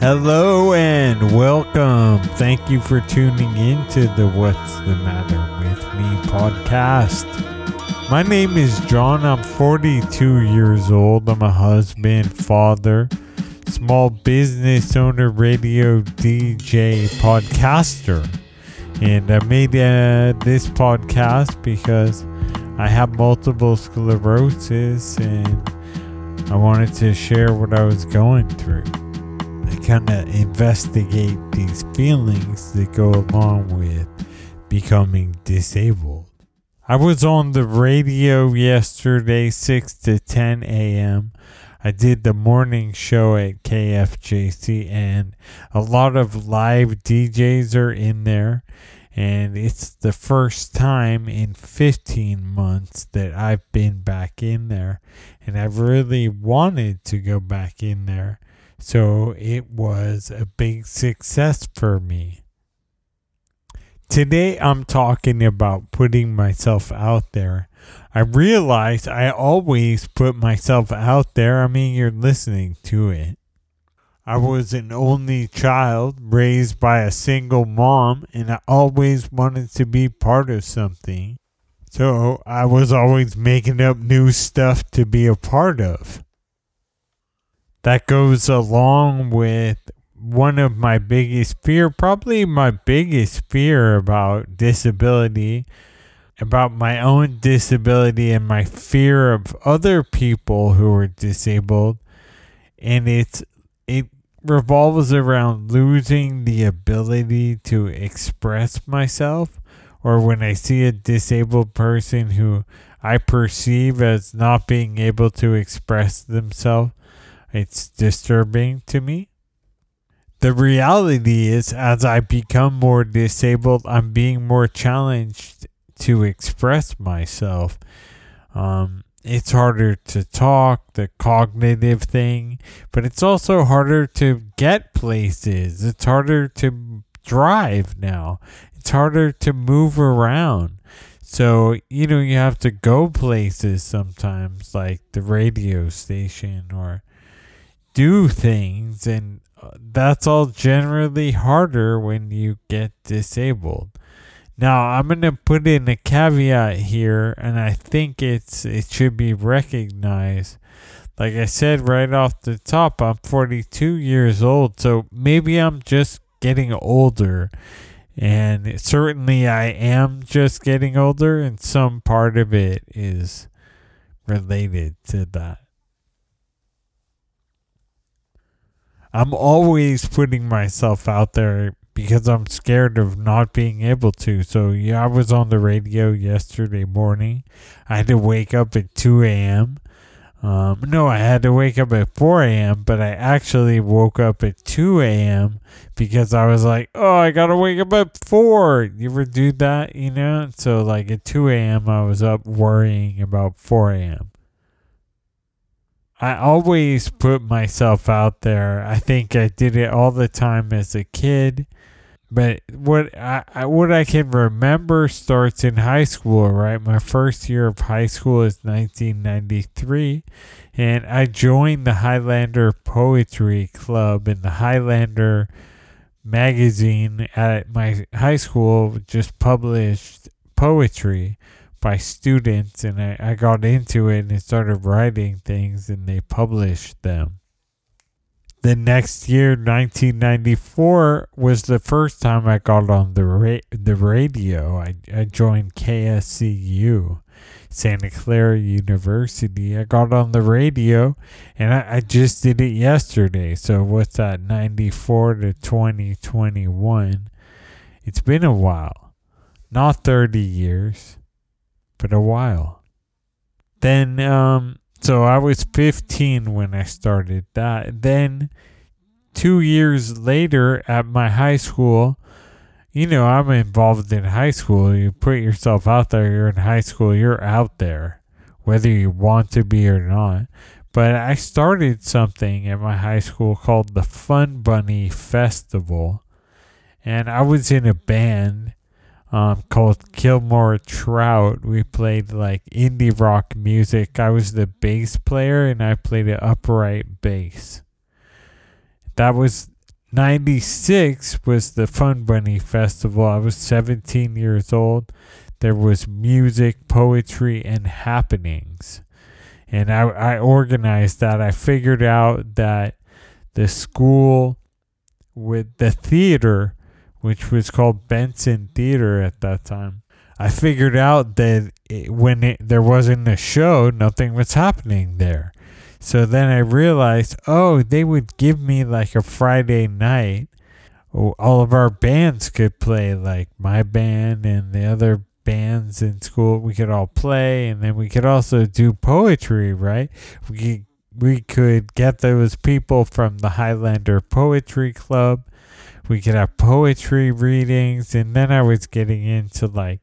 Hello and welcome. Thank you for tuning in to the What's the Matter with Me podcast. My name is John. I'm 42 years old. I'm a husband, father, small business owner, radio DJ, podcaster. And I made uh, this podcast because I have multiple sclerosis and I wanted to share what I was going through. Kind of investigate these feelings that go along with becoming disabled. I was on the radio yesterday, 6 to 10 a.m. I did the morning show at KFJC, and a lot of live DJs are in there. And it's the first time in 15 months that I've been back in there. And I've really wanted to go back in there. So it was a big success for me. Today I'm talking about putting myself out there. I realize I always put myself out there. I mean, you're listening to it. I was an only child raised by a single mom, and I always wanted to be part of something. So I was always making up new stuff to be a part of. That goes along with one of my biggest fear, probably my biggest fear about disability, about my own disability and my fear of other people who are disabled. And it's it revolves around losing the ability to express myself or when I see a disabled person who I perceive as not being able to express themselves, it's disturbing to me. The reality is, as I become more disabled, I'm being more challenged to express myself. Um, it's harder to talk, the cognitive thing, but it's also harder to get places. It's harder to drive now. It's harder to move around. So, you know, you have to go places sometimes, like the radio station or do things. And uh, that's all generally harder when you get disabled. Now I'm gonna put in a caveat here, and I think it's it should be recognized. Like I said right off the top, I'm 42 years old, so maybe I'm just getting older, and certainly I am just getting older, and some part of it is related to that. I'm always putting myself out there because I'm scared of not being able to. So, yeah, I was on the radio yesterday morning. I had to wake up at 2 a.m. Um, no, I had to wake up at 4 a.m., but I actually woke up at 2 a.m. because I was like, oh, I gotta wake up at 4. You ever do that, you know? So, like, at 2 a.m., I was up worrying about 4 a.m. I always put myself out there. I think I did it all the time as a kid. But what I, what I can remember starts in high school, right? My first year of high school is 1993, and I joined the Highlander Poetry Club and the Highlander magazine at my high school just published poetry by students and I, I got into it and started writing things and they published them. The next year, 1994, was the first time I got on the ra- the radio. I, I joined KSCU, Santa Clara University. I got on the radio and I, I just did it yesterday. So, what's that, 94 to 2021? It's been a while. Not 30 years but a while. Then, um, so I was 15 when I started that. Then, two years later at my high school, you know, I'm involved in high school. You put yourself out there, you're in high school, you're out there, whether you want to be or not. But I started something at my high school called the Fun Bunny Festival. And I was in a band um, called Kilgore Trout. We played like indie rock music. I was the bass player and I played an upright bass. That was 96 was the Fun Bunny Festival. I was 17 years old. There was music, poetry, and happenings. And I, I organized that. I figured out that the school with the theater, which was called Benson Theater at that time, I figured out that it, when it, there wasn't a show, nothing was happening there. So then I realized, oh, they would give me like a Friday night. All of our bands could play, like my band and the other bands in school. We could all play, and then we could also do poetry, right? We we could get those people from the Highlander Poetry Club. We could have poetry readings, and then I was getting into like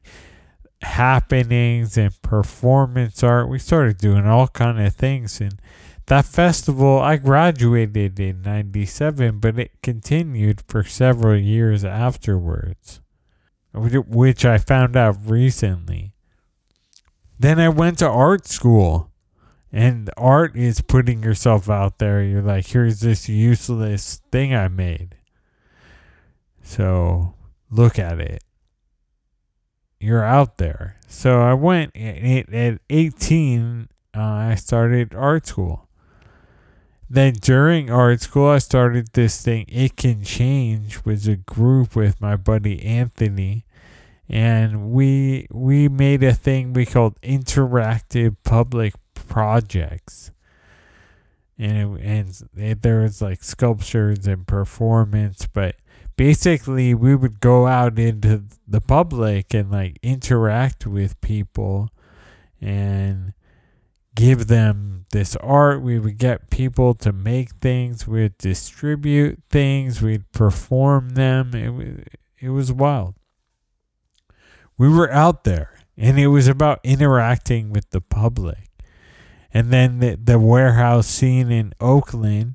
happenings and performance art. We started doing all kind of things, and that festival, I graduated in 97, but it continued for several years afterwards, which I found out recently. Then I went to art school, and art is putting yourself out there. You're like, here's this useless thing I made. So look at it. You're out there. So I went at 18, uh, I started art school. Then during art school, I started this thing, It Can Change, was a group with my buddy Anthony. And we we made a thing we called interactive public projects. And, it, and it, there was like sculptures and performance, but basically we would go out into the public and like interact with people and give them this art. We would get people to make things. We'd distribute things. We'd perform them. It, it was wild. We were out there, and it was about interacting with the public. And then the, the warehouse scene in Oakland,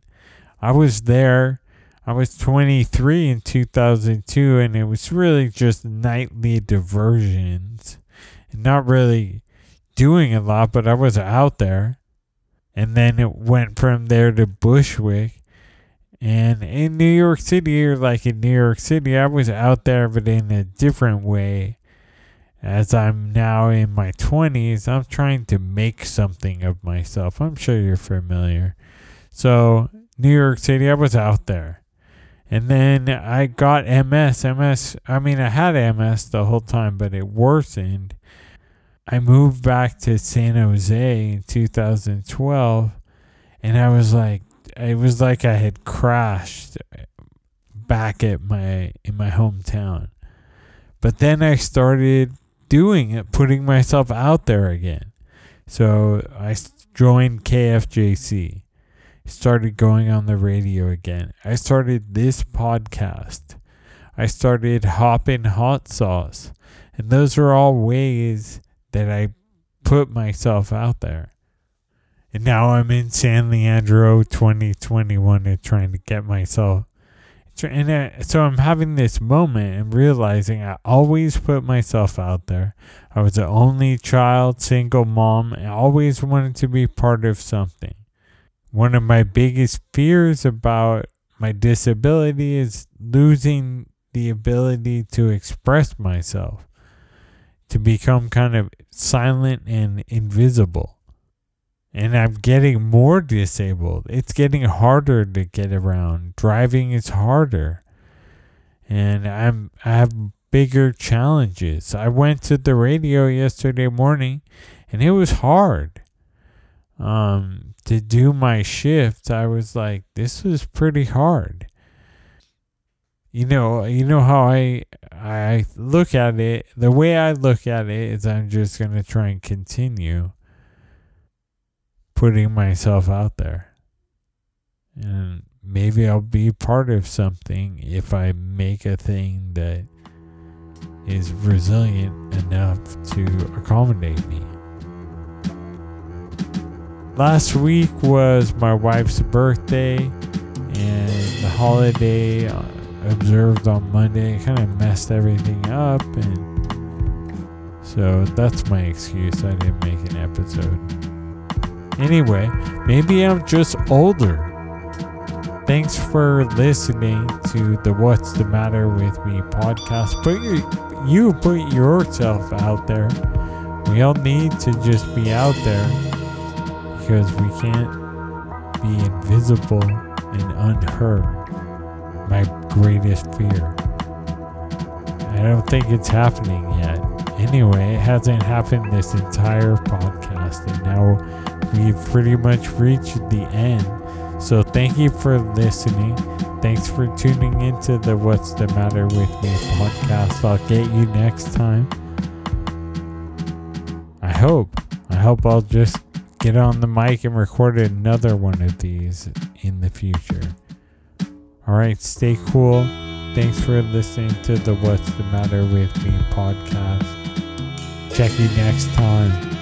I was there. I was 23 in 2002, and it was really just nightly diversions. Not really doing a lot, but I was out there. And then it went from there to Bushwick. And in New York City, or like in New York City, I was out there, but in a different way. As I'm now in my 20s, I'm trying to make something of myself. I'm sure you're familiar. So, New York City, I was out there. And then I got MS. MS, I mean, I had MS the whole time, but it worsened. I moved back to San Jose in 2012, and I was like, it was like I had crashed back at my in my hometown. But then I started doing it, putting myself out there again. So I joined KFJC, started going on the radio again. I started this podcast. I started hopping hot sauce. And those are all ways that I put myself out there. And now I'm in San Leandro 2021 and trying to get myself. And I, so I'm having this moment and realizing I always put myself out there. I was the only child, single mom, and always wanted to be part of something. One of my biggest fears about my disability is losing the ability to express myself to become kind of silent and invisible. And I'm getting more disabled. It's getting harder to get around. Driving is harder. And I'm I have bigger challenges. I went to the radio yesterday morning and it was hard. Um to do my shift, I was like this was pretty hard you know, you know how I I look at it. The way I look at it is, I'm just gonna try and continue putting myself out there, and maybe I'll be part of something if I make a thing that is resilient enough to accommodate me. Last week was my wife's birthday, and the holiday uh, observed on Monday. kind of messed everything up, and so that's my excuse. I didn't make an episode. Anyway, maybe I'm just older. Thanks for listening to the What's the Matter with Me podcast. Put your, you put yourself out there. We all need to just be out there because we can't be invisible and unheard. My greatest fear. I don't think it's happening yet. Anyway, it hasn't happened this entire podcast, and now we've pretty much reached the end. So thank you for listening. Thanks for tuning into the What's the Matter with Me podcast. I'll get you next time. I hope. I hope I'll just get on the mic and record another one of these in the future. All right, stay cool. Thanks for listening to the What's the Matter with Me podcast. Check you next time.